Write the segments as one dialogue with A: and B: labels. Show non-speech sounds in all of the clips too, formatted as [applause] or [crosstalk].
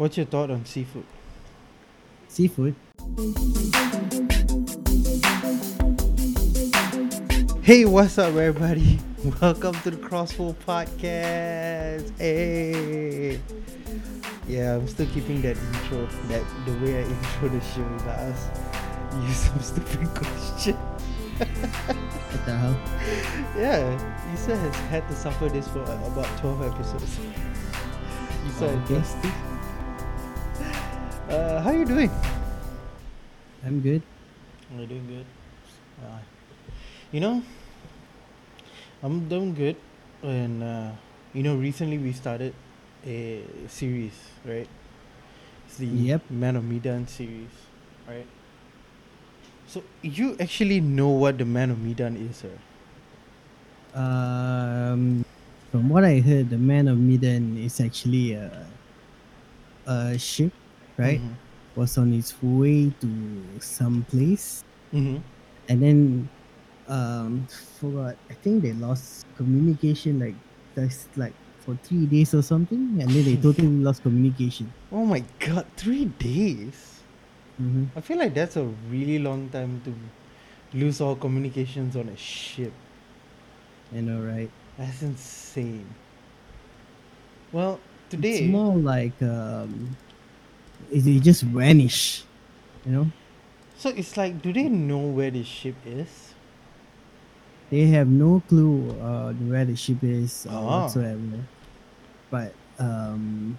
A: What's your thought on seafood?
B: Seafood.
A: Hey, what's up, everybody? [laughs] Welcome to the Crossful Podcast. Hey, yeah, I'm still keeping that intro, that the way I intro the show. Like us [laughs] use some stupid [laughs] question.
B: What the hell?
A: Yeah, Isa has had to suffer this for uh, about 12 episodes. So
B: Oh, okay.
A: Interesting. Uh, how you doing?
B: I'm good.
A: I'm doing good. Uh, you know, I'm doing good. And, uh, you know, recently we started a series, right? It's the
B: Yep.
A: Man of Medan series, right? So, you actually know what the Man of Medan is, sir?
B: Um, from what I heard, the Man of Medan is actually a, a ship, right? Was on its way to some place,
A: Mm-hmm.
B: and then um, forgot. I think they lost communication, like that's like for three days or something, and then they [laughs] totally lost communication.
A: Oh my god, three days?
B: Mm-hmm.
A: I feel like that's a really long time to lose all communications on a ship.
B: I know, right?
A: That's insane. Well, today,
B: It's more like um, it, it just vanish, you know.
A: so it's like, do they know where the ship is?
B: They have no clue uh, where the ship is
A: Ah.
B: whatsoever. But um,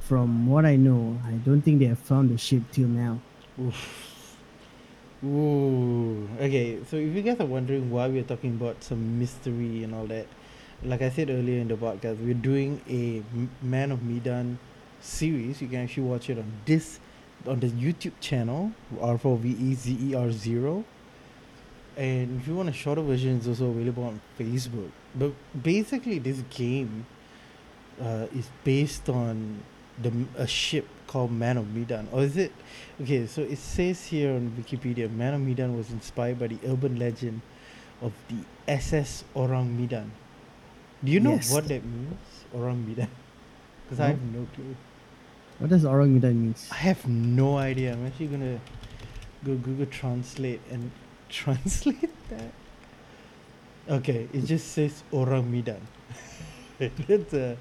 B: from what I know, I don't think they have found the ship till now.
A: Oof. Ooh. Okay, so if you guys are wondering why we're talking about some mystery and all that, like I said earlier in the podcast, we're doing a Man of Medan series. You can actually watch it on this, on the YouTube channel, R4VEZER0. And if you want a shorter version, it's also available on Facebook. But basically, this game uh, is based on the a ship called Man of Medan, or is it? Okay, so it says here on Wikipedia, Man of Medan was inspired by the urban legend of the SS Orang Medan. Do you know
B: Yes.
A: what that means, Orang Medan? [laughs] Because I have no clue.
B: What does Orang Medan means?
A: I have no idea. I'm actually gonna go Google Translate and [laughs] translate that. Okay, it just says Orang Medan. [laughs] That's a.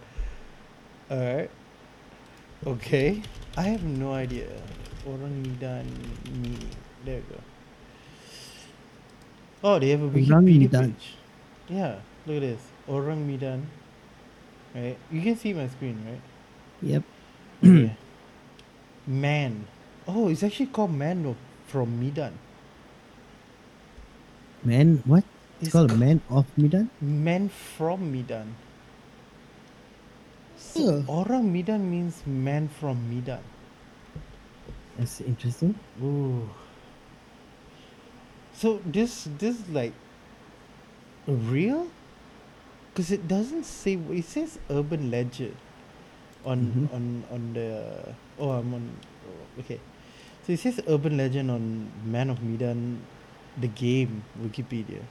A: Alright. Okay. I have no idea. Orang meaning. There you go. Oh, they have a
B: Orang
A: Wikipedia
B: Medan.
A: page. Yeah, look at this. Orang Medan. Right? You can see my screen, right?
B: Yep. [clears throat]
A: Man. Oh, it's actually called Man from Medan.
B: Man, what? It's called
A: ca-
B: Man of Medan?
A: Man from Medan. So,
B: Ugh.
A: Orang Medan means man from Medan.
B: That's interesting.
A: Ooh. So this this like real? Cause it doesn't say it says urban legend on
B: Mhm.
A: on on the oh I'm on oh, okay. So it says urban legend on Man of Medan the game Wikipedia.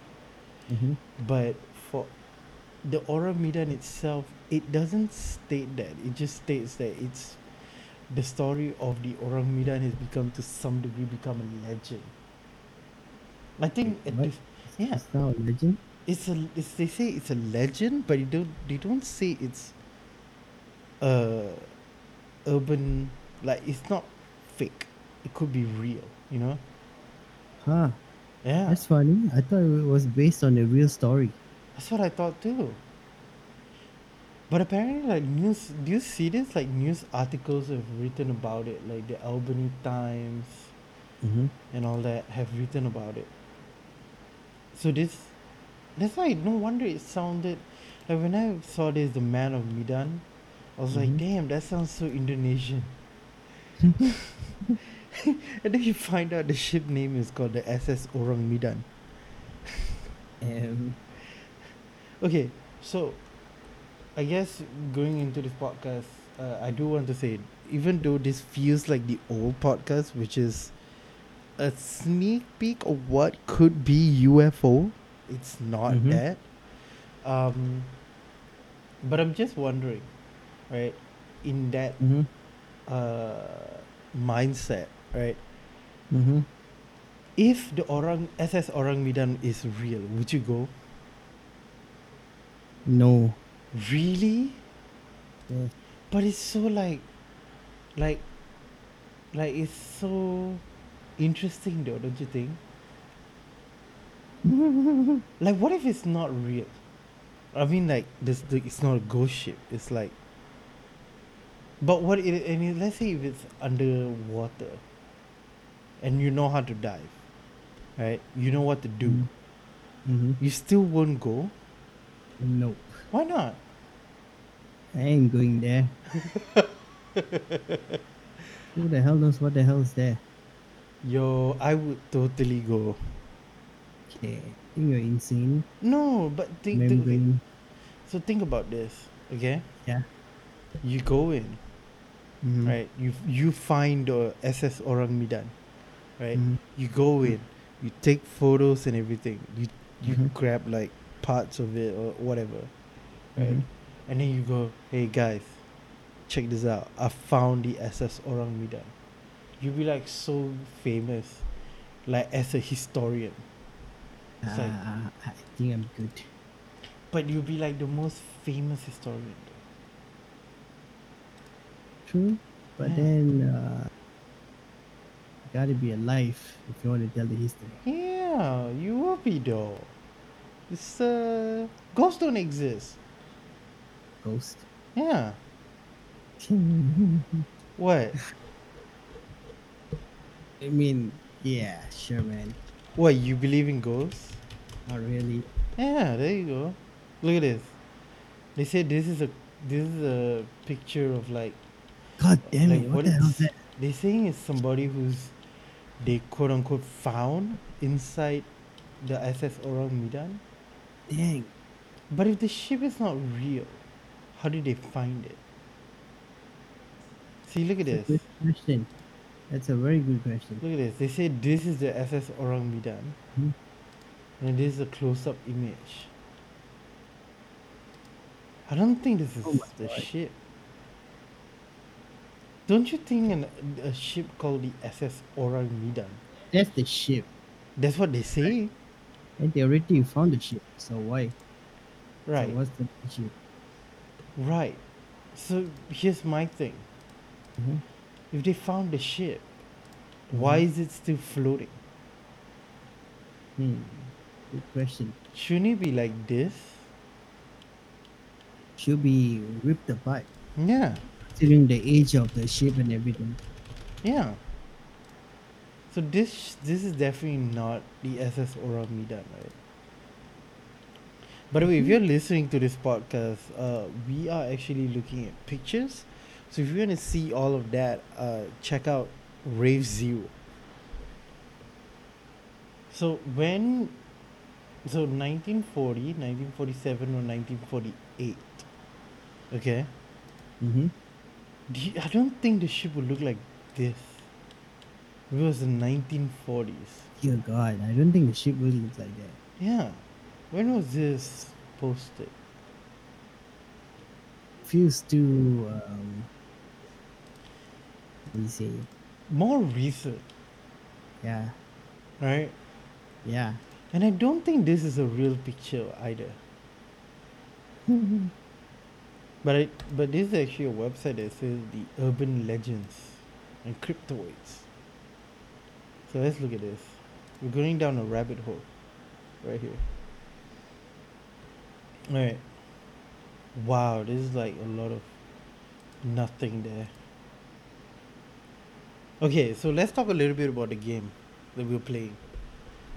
B: Mm-hmm.
A: But for the Aura Medan itself, it doesn't state that. It just states that it's the story of the Orang Medan has become to some degree become a legend. I think
B: What?
A: this, yeah,
B: It's now a legend.
A: it's a it's, they say it's a legend, but you don't they don't say it's a urban like it's not fake. It could be real, you know.
B: Huh.
A: Yeah,
B: That's funny. I thought it was based on a real story.
A: That's what I thought too. But apparently, like news, do you see this? Like news articles have written about it, like the Albany Times
B: Mm-hmm.
A: and all that have written about it. So this, that's why no wonder it sounded like when I saw this, the Man of Medan, I was like,
B: Mhm.
A: damn, that sounds so Indonesian. [laughs] [laughs] and then you find out the ship name is called the SS Orang Medan.
B: Um, [laughs]
A: Okay, so I guess going into this podcast, uh, I do want to say, even though this feels like the old podcast, which is a sneak peek of what could be UFO, it's not
B: Mhm.
A: that. Um, but I'm just wondering, right? In that
B: mhm.
A: uh, mindset, right?
B: Mm-hmm.
A: If the Orang SS Orang Midan is real, would you go?
B: No.
A: Really?
B: Yes.
A: But it's so like, like, like it's so interesting though, don't you think? [laughs] Like, what if it's not real? I mean, like, this the, it's not a ghost ship. It's like, but what? It, I mean, let's say if it's underwater, and you know how to dive, right? You know what to do.
B: mm-hmm.
A: You still won't go.
B: Nope.
A: Why not?
B: I ain't going there. [laughs] Who the hell knows what the hell is there?
A: Yo, I would totally go.
B: Okay. I think you're insane.
A: No, but think, think so think about this, okay?
B: Yeah.
A: You go in,
B: Mhm.
A: right? You you find the SS Orang Midan, right?
B: Mhm.
A: You go in, you take photos and everything. You you
B: Mhm.
A: grab like parts of it or whatever, right?
B: Mhm.
A: And then you go, hey guys, check this out. I found the SS Orang Midan. You'll be like so famous, like as a historian. It's like-
B: Ah, I think I'm good.
A: But you'll be like the most famous historian.
B: True. But
A: Yeah.
B: then uh gotta be alive if you want to tell the history.
A: Yeah, you will be though. It's uh ghosts don't exist.
B: Ghost.
A: Yeah. [laughs] What?
B: I mean, yeah, sure man.
A: What, you believe in ghosts?
B: Not really.
A: Yeah, there you go. Look at this. They say this is a this is a picture of like
B: God damn
A: like
B: it, what, the hell is that?
A: They saying it's somebody who's they quote unquote found inside the SS Orang Midan.
B: Dang.
A: But if the ship is not real, how did they find it? See, look at
B: That's
A: this.
B: a good question. That's a very good question.
A: Look at this. They say this is the SS Orang Midan.
B: Hmm.
A: And this is a close up image. I don't think this is
B: Oh
A: the
B: God.
A: ship. Don't you think an, a ship called the SS Orang Midan?
B: That's the ship.
A: That's what they say.
B: And they already found the ship. So why?
A: Right.
B: So what's the issue?
A: Right. So here's my thing.
B: Mhm.
A: If they found the ship, why
B: Mhm.
A: is it still floating?
B: Hmm. Good question.
A: Shouldn't it be like this?
B: Should be ripped apart.
A: Yeah.
B: Considering the age of the ship and everything.
A: Yeah. So this this is definitely not the SS Orang Midan, right? By the way, if you're listening to this podcast, uh, we are actually looking at pictures. So if you want to see all of that, uh, check out Rave Zero. So when, so 1940, 1947 or 1948, okay?
B: Mm-hmm.
A: Do you- I don't think the ship would look like this. It was the 1940s.
B: Dear God, I don't think the ship would look like that.
A: Yeah. When was this posted?
B: Feels too um what do you say?
A: More recent,
B: Yeah.
A: right?
B: Yeah.
A: And I don't think this is a real picture either. [laughs] But I, but this is actually a website that says the urban legends and cryptoids. So let's look at this. We're going down a rabbit hole right here. Alright. Wow, this is like a lot of nothing there. Okay, so let's talk a little bit about the game that we're playing.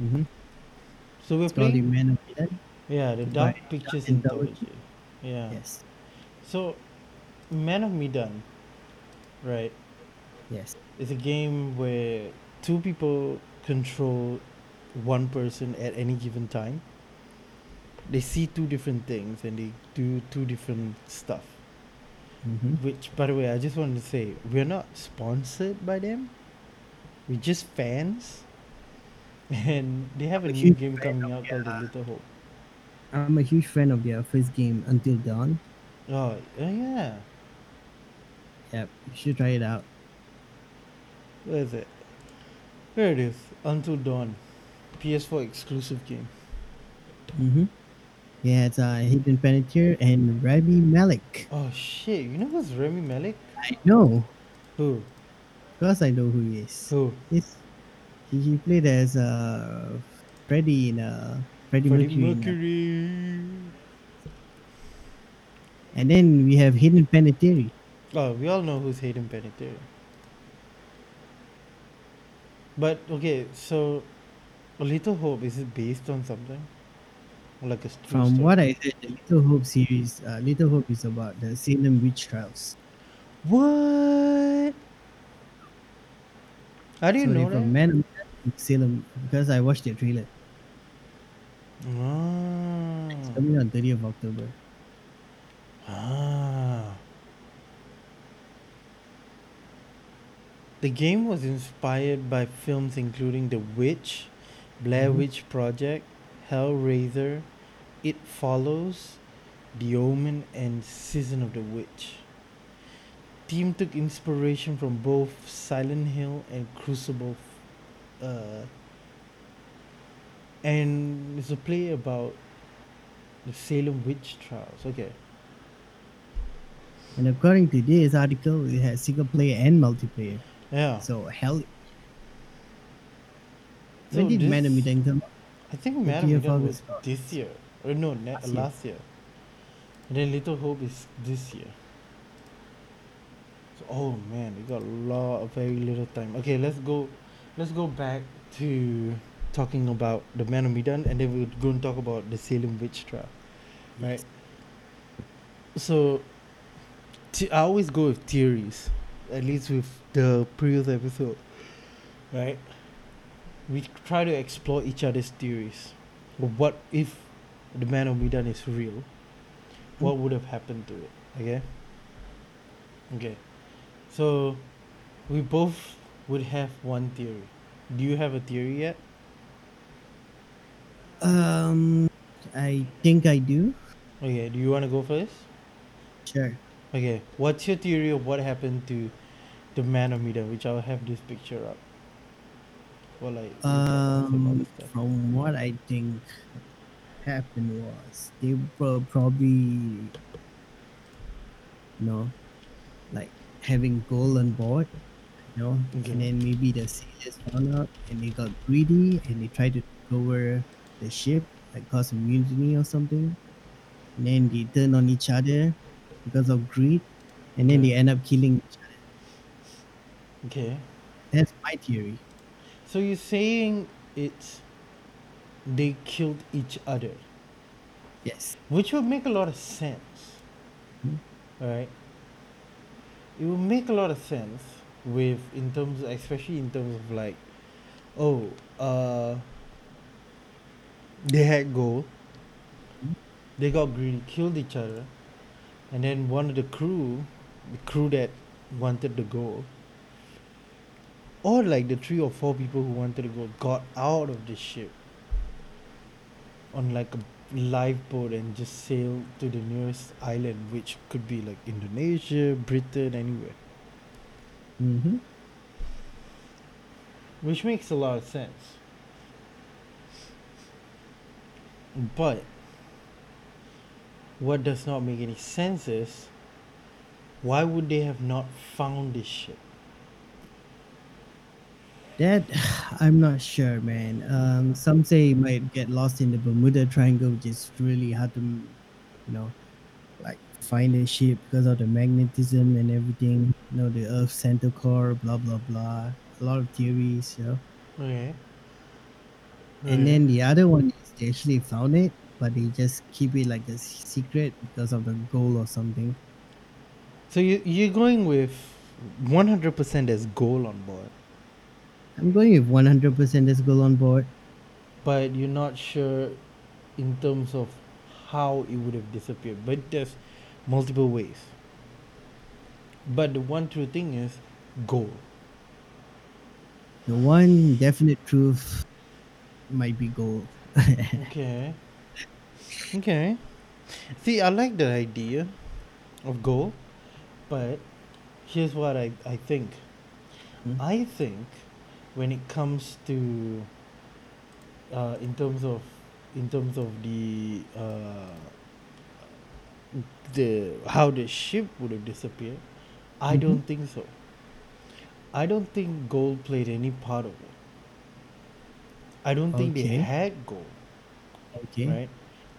B: mm-hmm.
A: So we're
B: It's called the
A: playing
B: Man of Medan.
A: yeah, the Dark
B: Dark
A: Pictures
B: Anthology.
A: Anthology. Yeah.
B: Yes.
A: So, Man of Medan, right,
B: Yes.
A: It's a game where two people control one person at any given time. They see two different things and they do two different stuff.
B: Mm-hmm.
A: Which, by the way, I just wanted to say, we're not sponsored by them. We're just fans. [laughs] And they have a
B: A
A: new game coming out called The Little Hope.
B: I'm a huge fan of their first game, Until Dawn.
A: Oh, uh, yeah.
B: Yep, you should try it out.
A: Where is it? There it is. Until Dawn. PS4 exclusive game.
B: Mm-hmm. Yeah, it's uh, Hayden Panettiere and Rami Malek.
A: Oh shit, you know who's Rami Malek?
B: I know.
A: Who?
B: Of course I know who he is.
A: Who?
B: He's, he, he played as uh, Freddy in uh, Freddie,
A: Freddie
B: Mercury.
A: Mercury.
B: And then we have Hayden Panettiere.
A: Oh, we all know who's Hayden Panettiere. But okay, so A Little Hope is it based on something? Like a
B: From
A: story?
B: what I heard, the Little Hope series, uh, Little Hope is about the Salem witch trials.
A: What? How do you
B: so
A: know that?
B: Man of Medan to Salem because I watched the trailer.
A: Ah.
B: It's coming on 30th of October.
A: Ah. The game was inspired by films including The Witch, Blair
B: Mhm.
A: Witch Project, Hellraiser, It Follows, The Omen, and Season of the Witch. Team took inspiration from both Silent Hill and Crucible. Uh, and it's a play about the Salem witch trials. Okay.
B: And according to this article, it has single player and multiplayer.
A: Yeah.
B: So hell.
A: So
B: when did
A: this-
B: come?
A: I think
B: The
A: Man of
B: TFL
A: Medan
B: was
A: this year. Or no, ne-
B: Last
A: last,
B: year.
A: year. And then Little Hope is this year. So, oh man, we got a lot of very little time. Okay, let's go let's go back to talking about the Man of Medan and then we're going to talk about the Salem witch trial. Right? So t- I always go with theories, at least with the previous episode. Right? we try to explore each other's theories. What if the man of Medan is real? What would have happened to it? Okay. Okay. So, we both would have one theory. Do you have a theory yet?
B: Um, I think I do.
A: Okay. Do you want to go first?
B: Sure.
A: Okay. What's your theory of what happened to the man of Medan? Which I'll have this picture up. Well, like
B: Um, from what I think happened was they were probably, you know, like having gold on board, you know,
A: Okay.
B: and then maybe the sailors found out and they got greedy and they tried to take over the ship, like cause a mutiny or something. And then they turned on each other because of greed, and then they end up killing each other.
A: Okay.
B: That's my theory.
A: So you're saying it's they killed each other,
B: Yes.
A: which would make a lot of sense,
B: Hmm.
A: right? It would make a lot of sense with in terms, especially in terms of like, oh, uh, they had gold,
B: Hmm.
A: they got greedy, killed each other, and then one of the crew, the crew that wanted to go or like the three or four people who wanted to go got out of the ship on like a lifeboat and just sailed to the nearest island which could be like indonesia britain anywhere
B: Mm-hmm.
A: which makes a lot of sense but what does not make any sense is why would they have not found this ship
B: That [sighs] I'm not sure, man. Um, some say it might get lost in the Bermuda Triangle, which is really hard to, you know, like find a ship because of the magnetism and everything. You know, the Earth's center core, blah blah blah. A lot of theories, you know.
A: okay
B: And then the other one is they actually found it, but they just keep it like a secret because of the goal or something.
A: so you, you're going with 100% as goal on board
B: I'm going with 100% as goal on board.
A: but you're not sure in terms of how it would have disappeared. But there's multiple ways. But the one true thing is gold.
B: The one definite truth might be gold. [laughs]
A: Okay. Okay. See, I like the idea of gold, but here's what I, I think.
B: Hmm?
A: I think when it comes to uh, in terms of in terms of the uh, the how the ship would have disappeared, I
B: Mhm.
A: don't think so. I don't think gold played any part of it. I don't think they had gold,
B: Okay.
A: right?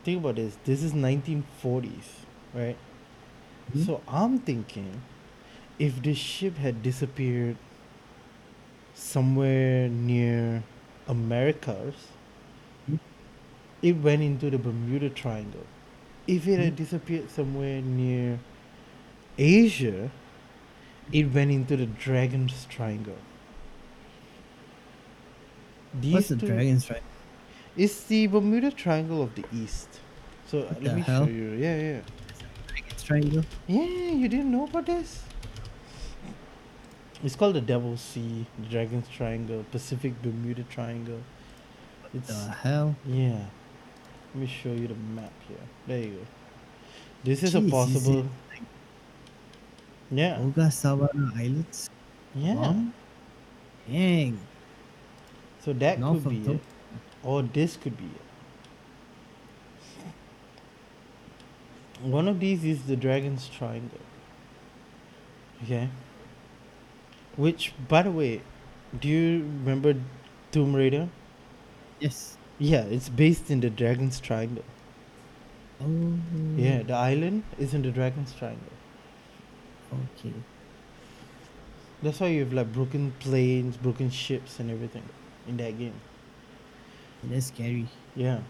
A: Think about this. This is 1940s, right?
B: Mhm.
A: So I'm thinking if this ship had disappeared somewhere near Americas,
B: Mhm.
A: it went into the Bermuda Triangle. If it had
B: Mhm.
A: disappeared somewhere near Asia, it went into the Dragon's Triangle. These
B: What's the
A: two-
B: dragon's right?
A: It's the Bermuda Triangle of the East. So
B: What
A: let me
B: hell?
A: show you. Yeah, yeah.
B: Dragon's triangle.
A: Yeah, you didn't know about this? It's called the Devil's Sea, the Dragon's Triangle, Pacific Bermuda Triangle. It's
B: The hell?
A: yeah. Let me show you the map here. There you go. This is a
B: Jeez, is
A: possible.
B: it
A: Yeah,
B: Ogasawara Islands.
A: yeah.
B: Guam? Dang.
A: So that
B: North
A: could be
B: Tok-
A: it, or this could be it. One of these is the Dragon's Triangle. Okay. Which, by the way, do you remember Tomb Raider?
B: Yes.
A: Yeah, it's based in the Dragon's Triangle.
B: Oh.
A: Yeah, the island is in the Dragon's Triangle.
B: Okay.
A: That's why you have like broken planes, broken ships, and everything in that game.
B: That's scary.
A: Yeah.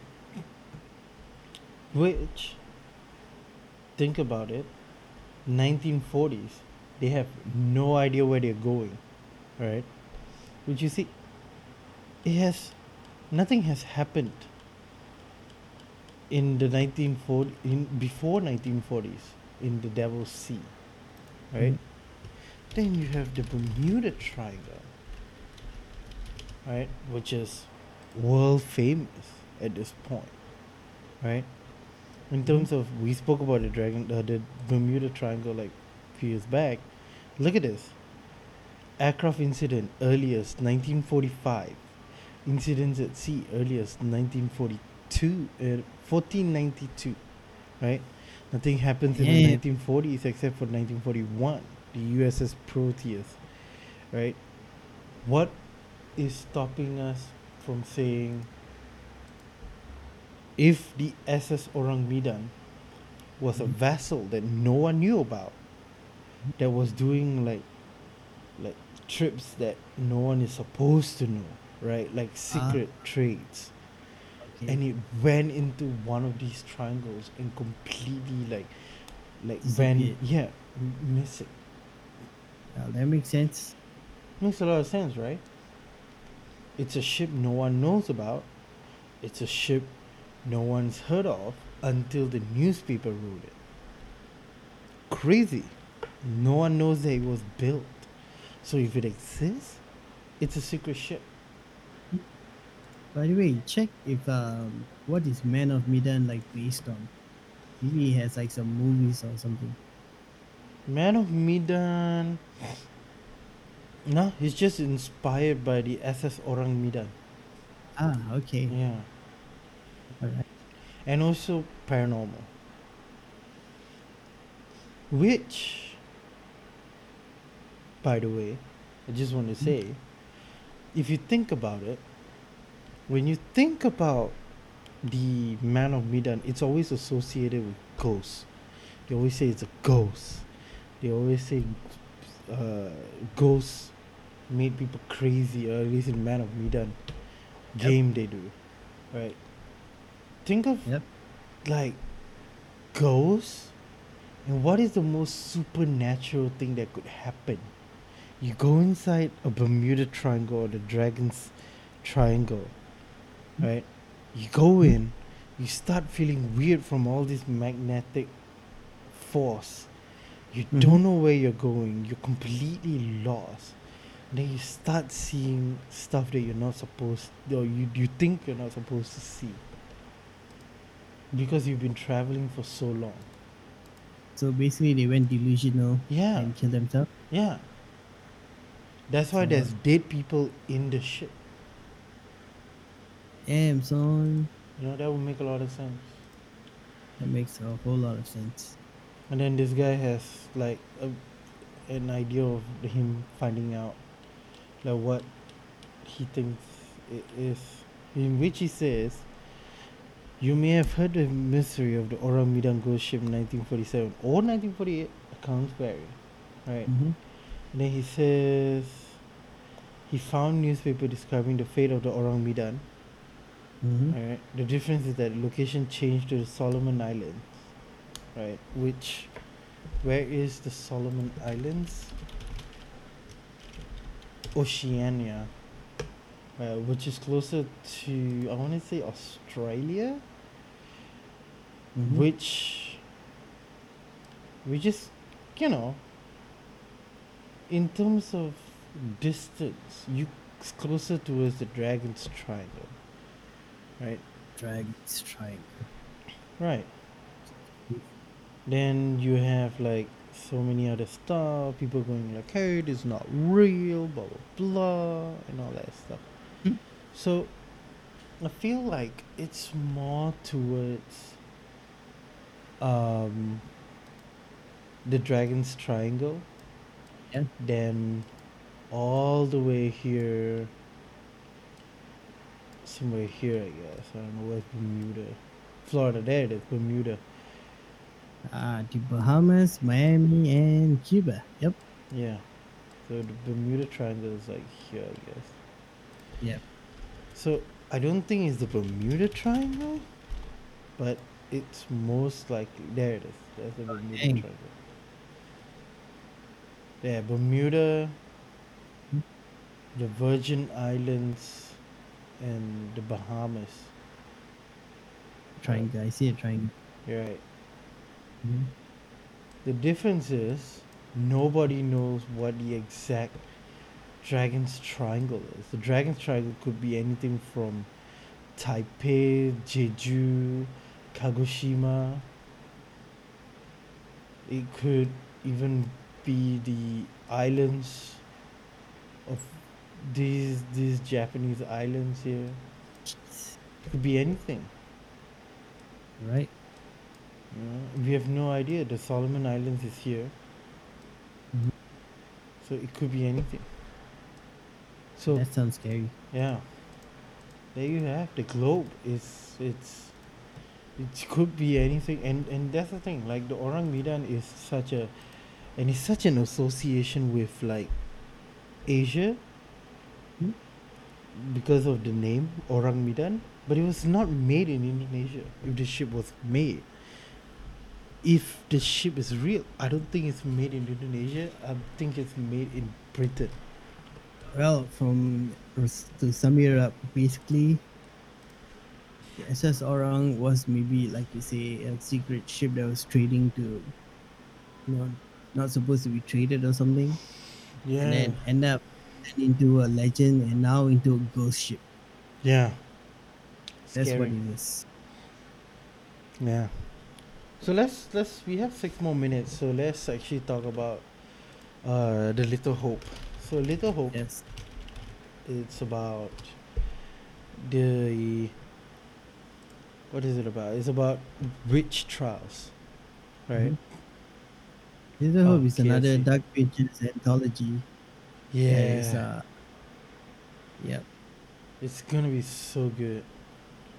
A: Which, think about it, 1940s, they have no idea where they're going, right? Which you see, it has, nothing has happened in the 1940s, in before 1940s, in the Devil's Sea, right?
B: Mhm.
A: Then you have the Bermuda Triangle, right? Which is world famous at this point, right? In terms of we spoke about the dragon, uh, the Bermuda Triangle like few years back. Look at this. Aircraft incident earliest 1945. Incidents at sea earliest 1942, uh, 1492, right? Nothing happens in the
B: Yeah.
A: 1940s except for 1941, the USS Proteus, right? What is stopping us from saying if the SS Orang Medan was a
B: Mhm.
A: vessel that no one knew about, that was doing like like trips that no one is supposed to know, right? Like secret trades.
B: Okay.
A: And it went into one of these triangles and completely like like went yeah, miss it.
B: Now, that makes sense.
A: Makes a lot of sense, right? It's a ship no one knows about. It's a ship no one's heard of until the newspaper wrote it. Crazy. No one knows that it was built. So if it exists, it's a secret ship.
B: By the way, check if um what is Man of Medan like based on. Maybe it has like some movies or something.
A: Man of Medan. No, he's just inspired by the SS Orang Medan.
B: Ah, okay.
A: Yeah.
B: Alright.
A: and also paranormal. Which, by the way, I just want to say, if you think about it, when you think about the Man of Medan, it's always associated with ghosts. They always say it's a ghost. They always say uh, ghosts made people crazy, or at least in Man of Medan
B: Yep.
A: game they do, right? Think of
B: Yep.
A: like ghosts and what is the most supernatural thing that could happen you go inside a bermuda triangle or the dragon's triangle right you go in you start feeling weird from all this magnetic force you
B: Mhm.
A: don't know where you're going you're completely lost then you start seeing stuff that you're not supposed or you, you think you're not supposed to see because you've been traveling for so long
B: So basically they went delusional
A: yeah
B: and killed themselves.
A: Yeah. That's why
B: So,
A: there's dead people in the ship.
B: Damn, son.
A: You know, that would make a lot of sense.
B: That makes a whole lot of sense.
A: And then this guy has like a, an idea of him finding out like what he thinks it is. In which he says, You may have heard the mystery of the Orang Midang ghost ship in 1947 or 1948 accounts vary. Right?
B: Mm-hmm.
A: And then he says he found newspaper describing the fate of the Orang Midan.
B: Mm-hmm.
A: Alright. The difference is that location changed to the Solomon Islands. Right. Which where is the Solomon Islands? Oceania. Uh, which is closer to I wanna say Australia.
B: Mhm.
A: Which which is you know in terms of distance, you it's closer towards the Dragon's Triangle. Right?
B: Dragon's Triangle.
A: Right. Then you have like so many other stuff, people going like, hey, it's not real, blah blah blah and all that stuff.
B: Hmm.
A: So I feel like it's more towards um the Dragon's Triangle
B: Yeah.
A: than all the way here somewhere here I guess. I don't know where's Bermuda. Florida, there it is, Bermuda.
B: Ah, the Bahamas, Miami, and Cuba. Yep.
A: Yeah. So the Bermuda Triangle is like here, I guess.
B: Yep.
A: So I don't think it's the Bermuda Triangle, but it's most likely there it is. That's the Bermuda
B: dang.
A: Triangle. Yeah, Bermuda,
B: Hmm.
A: the Virgin Islands, and the Bahamas.
B: Triangle. I see a triangle.
A: You're right.
B: Mhm.
A: The difference is nobody knows what the exact Dragon's Triangle is. The Dragon's Triangle could be anything from Taipei, Jeju, Kagoshima. It could even be the islands of these these Japanese islands here. It could be anything.
B: Right.
A: You know, we have no idea. The Solomon Islands is here,
B: Mhm.
A: so it could be anything. So
B: That sounds scary.
A: yeah, there you have the globe. Is it's it could be anything, and and that's the thing. Like the Orang Midan is such a, and it's such an association with like Asia
B: Hmm.
A: because of the name Orang Midan. But it was not made in Indonesia. If the ship was made, if the ship is real, I don't think it's made in Indonesia. I think it's made in Britain.
B: Well, from to sum it up, basically, the SS Orang was maybe like you say a secret ship that was trading to, you know, not supposed to be traded or something,
A: Yeah.
B: and then end up into a legend and now into a ghost ship.
A: yeah.
B: That's what it is.
A: Yeah. So let's let's we have six more minutes. So let's actually talk about uh the Little Hope. So Little Hope
B: Yes.
A: it's about the what is it about? It's about witch trials. Right?
B: Mhm. Little Hope
A: Oh,
B: is another Dark Pages anthology.
A: Yeah.
B: is, uh, yep.
A: it's gonna be so good.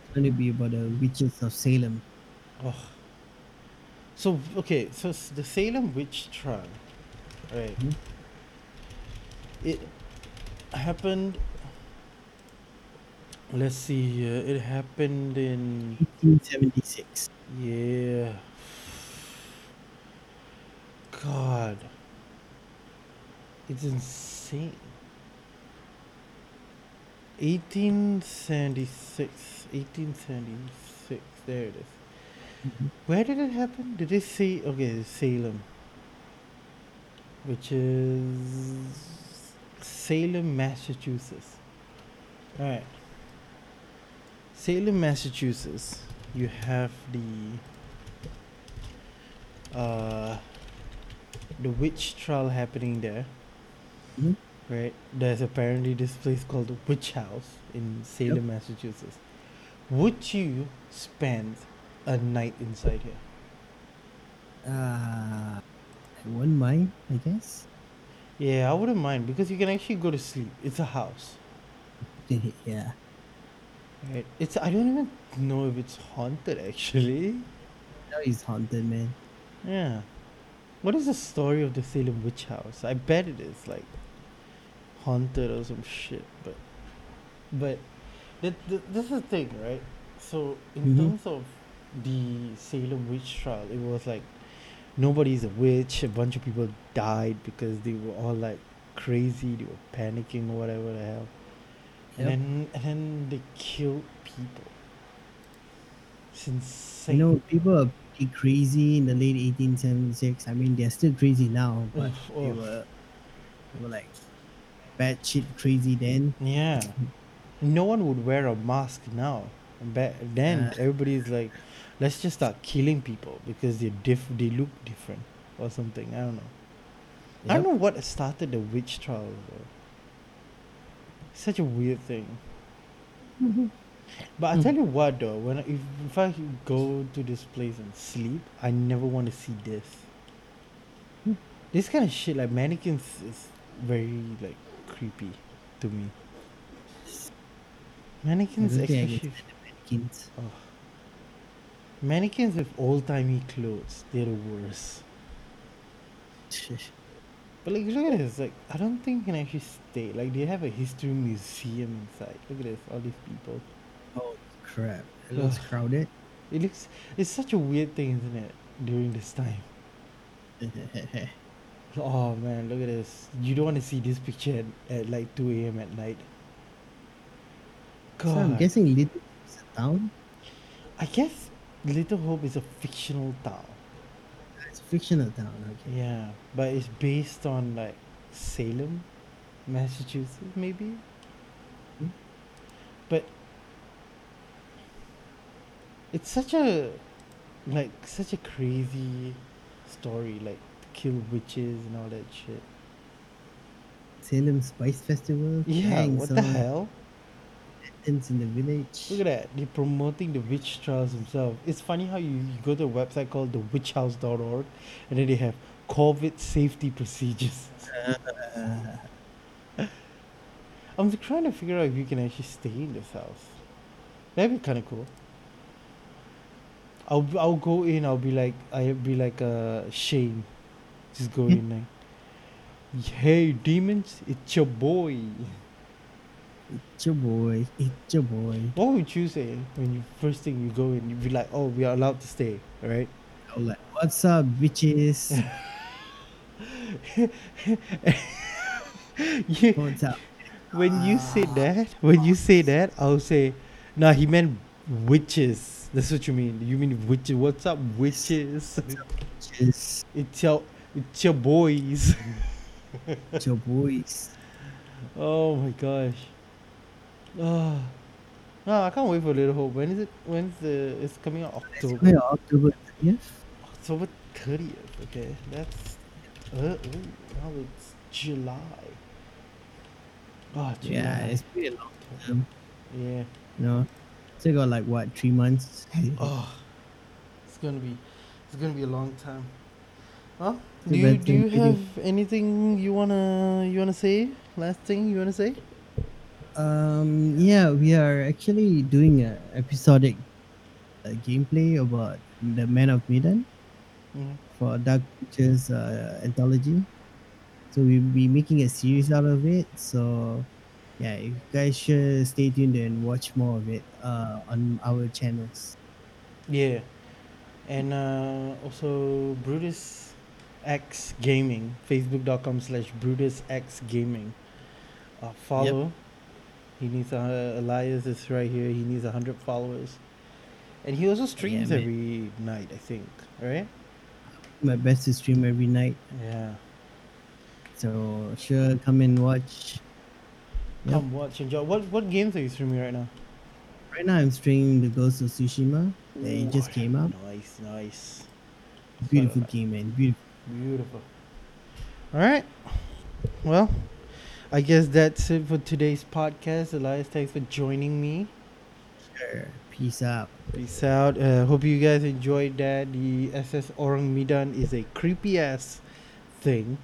B: It's to be about the witches of Salem.
A: Oh. So okay, so the Salem witch trial, right?
B: Mhm.
A: It happened. Let's see here. It happened in
B: 1876.
A: yeah. God, it's insane. 1876. 1876. There it is. Where did it happen? Did it say okay, Salem. Which is Salem, Massachusetts. Alright. Salem, Massachusetts. You have the uh the witch trial happening there,
B: Mhm.
A: right? There's apparently this place called the Witch House in Salem, Massachusetts. Would you spend a night inside here?
B: Uh, I wouldn't mind, I guess.
A: Yeah, I wouldn't mind because you can actually go to sleep. It's a house,
B: yeah.
A: right? It's I don't even know if it's haunted actually.
B: Now he's haunted, man.
A: Yeah. What is the story of the Salem witch house? I bet it is like haunted or some shit, but but th- th- this is the thing, right? So in
B: Mhm.
A: terms of the Salem witch trial, it was like nobody's a witch. A bunch of people died because they were all like crazy. They were panicking or whatever the hell. And then and then they killed people. It's insane.
B: You know, people are pretty crazy in the late 1876. I mean, they're still crazy now, but
A: Ugh,
B: they were, they were like bad shit crazy then.
A: Yeah. No one would wear a mask now. Back then,
B: Uh.
A: everybody's like, let's just start killing people because they're diff- they look different or something. I don't know. I don't know what started the witch trial. Though. Such a weird thing. But I
B: Mm.
A: tell you what, though, when I, if, if I go to this place and sleep, I never want to see this.
B: Hmm.
A: This kind of shit, like mannequins, is very like creepy to me. Mannequins,
B: don't think I can
A: especially
B: mannequins.
A: oh. Mannequins with old timey clothes, they're the worst. But like, look at this. Like, I don't think you can actually stay. Like, they have a history museum inside. Look at this. All these people.
B: Oh crap! It looks
A: Ugh.
B: crowded.
A: It looks. It's such a weird thing, isn't it? During this time. [laughs] Oh man, look at this. You don't want to see this picture at, at like 2 a.m. at night.
B: so I'm guessing Little is a town.
A: I guess Little Hope is a fictional town.
B: It's a fictional town. Okay.
A: Yeah, but it's based on like Salem, Massachusetts, maybe.
B: Hmm.
A: But it's such a like such a crazy story, like kill witches and all that shit.
B: Salem Spice Festival.
A: Yeah,
B: Dang,
A: what the
B: son. Lanterns in the village.
A: Look at that. They're promoting the witch trials themselves. It's funny how you, you go to a website called thewitchhouse.org and then they have COVID safety procedures. [laughs] I'm trying to figure out if you can actually stay in this house. That'd be kind of cool. I'll I'll go in. I'll be like I'll be like uh Shane, just go [laughs] in like, hey demons, it's your boy.
B: It's your boy. It's your boy.
A: What would you say when you first thing you go in? You'd be like, oh, we are allowed to stay, right?
B: I'm like, what's up, bitches?
A: you,
B: What's up?
A: when you say that, when you say that, I'll say, nah, he meant witches. That's what you mean. You mean witches? What's up, witches?
B: Bitches.
A: It's your, it's your boys.
B: It's your boys. [laughs]
A: oh my gosh. Oh. No, I can't wait for Little Hope. When is it? When's the? It's coming out October.
B: Wait, October 30th?
A: October thirtieth. Okay, that's. Uh, oh, now it's July. Oh, July.
B: Yeah, it's pretty long time.
A: yeah.
B: No, still got like what, three months?
A: Oh, it's gonna be, it's gonna be a long time. Huh? Do you do you
B: thing to do.
A: have anything you wanna you wanna say? Last thing you wanna say?
B: Um, yeah, we are actually doing a episodic uh, gameplay about the Man of Medan
A: Mhm.
B: for Dark Pictures uh, anthology. So we'll be making a series out of it. So yeah, you guys should stay tuned and watch more of it uh, on our channels.
A: Yeah, and uh, also Brutus X Gaming, Facebook.com slash Brutus X Gaming. Uh, follow. He needs a Elias is right here. He needs a hundred followers, and he also streams
B: man.
A: every night. I think, right?
B: My best to stream every night.
A: Yeah.
B: So sure come and watch. Yep.
A: Come watch and enjoy. What what games are you streaming right now?
B: Right now I'm streaming the Ghost of Tsushima. It just came out.
A: Nice, nice,
B: Beautiful game, man. Beautiful.
A: beautiful. All right. Well, I guess that's it for today's podcast. Elias, thanks for joining me.
B: Sure. Peace out.
A: Peace out. Uh, hope you guys enjoyed that. The SS Ourang Medan is a creepy ass thing.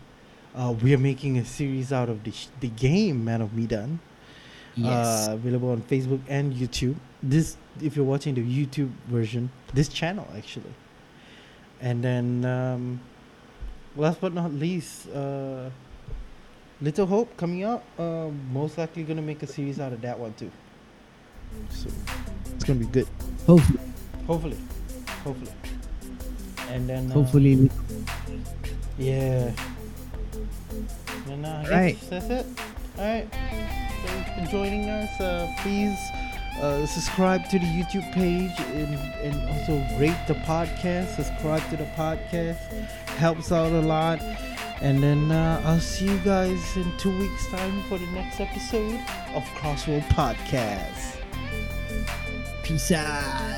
A: Uh, we are making a series out of the, sh- the game Man of Medan.
B: Yes.
A: Uh, available on Facebook and YouTube. This, if you're watching the YouTube version, this channel actually. And then, um, last but not least, uh, Little Hope coming out. Uh, most likely gonna make a series out of that one too. So it's gonna be good.
B: hopefully,
A: Hopefully, hopefully. And then, uh,
B: hopefully,
A: yeah. And uh,
B: Right.
A: that's it. All right. Thanks for joining us. Uh, please uh, subscribe to the YouTube page and, and also rate the podcast. Subscribe to the podcast. Helps out a lot. And then uh, I'll see you guys in two weeks' time for the next episode of Crossroad Podcast.
B: Peace out.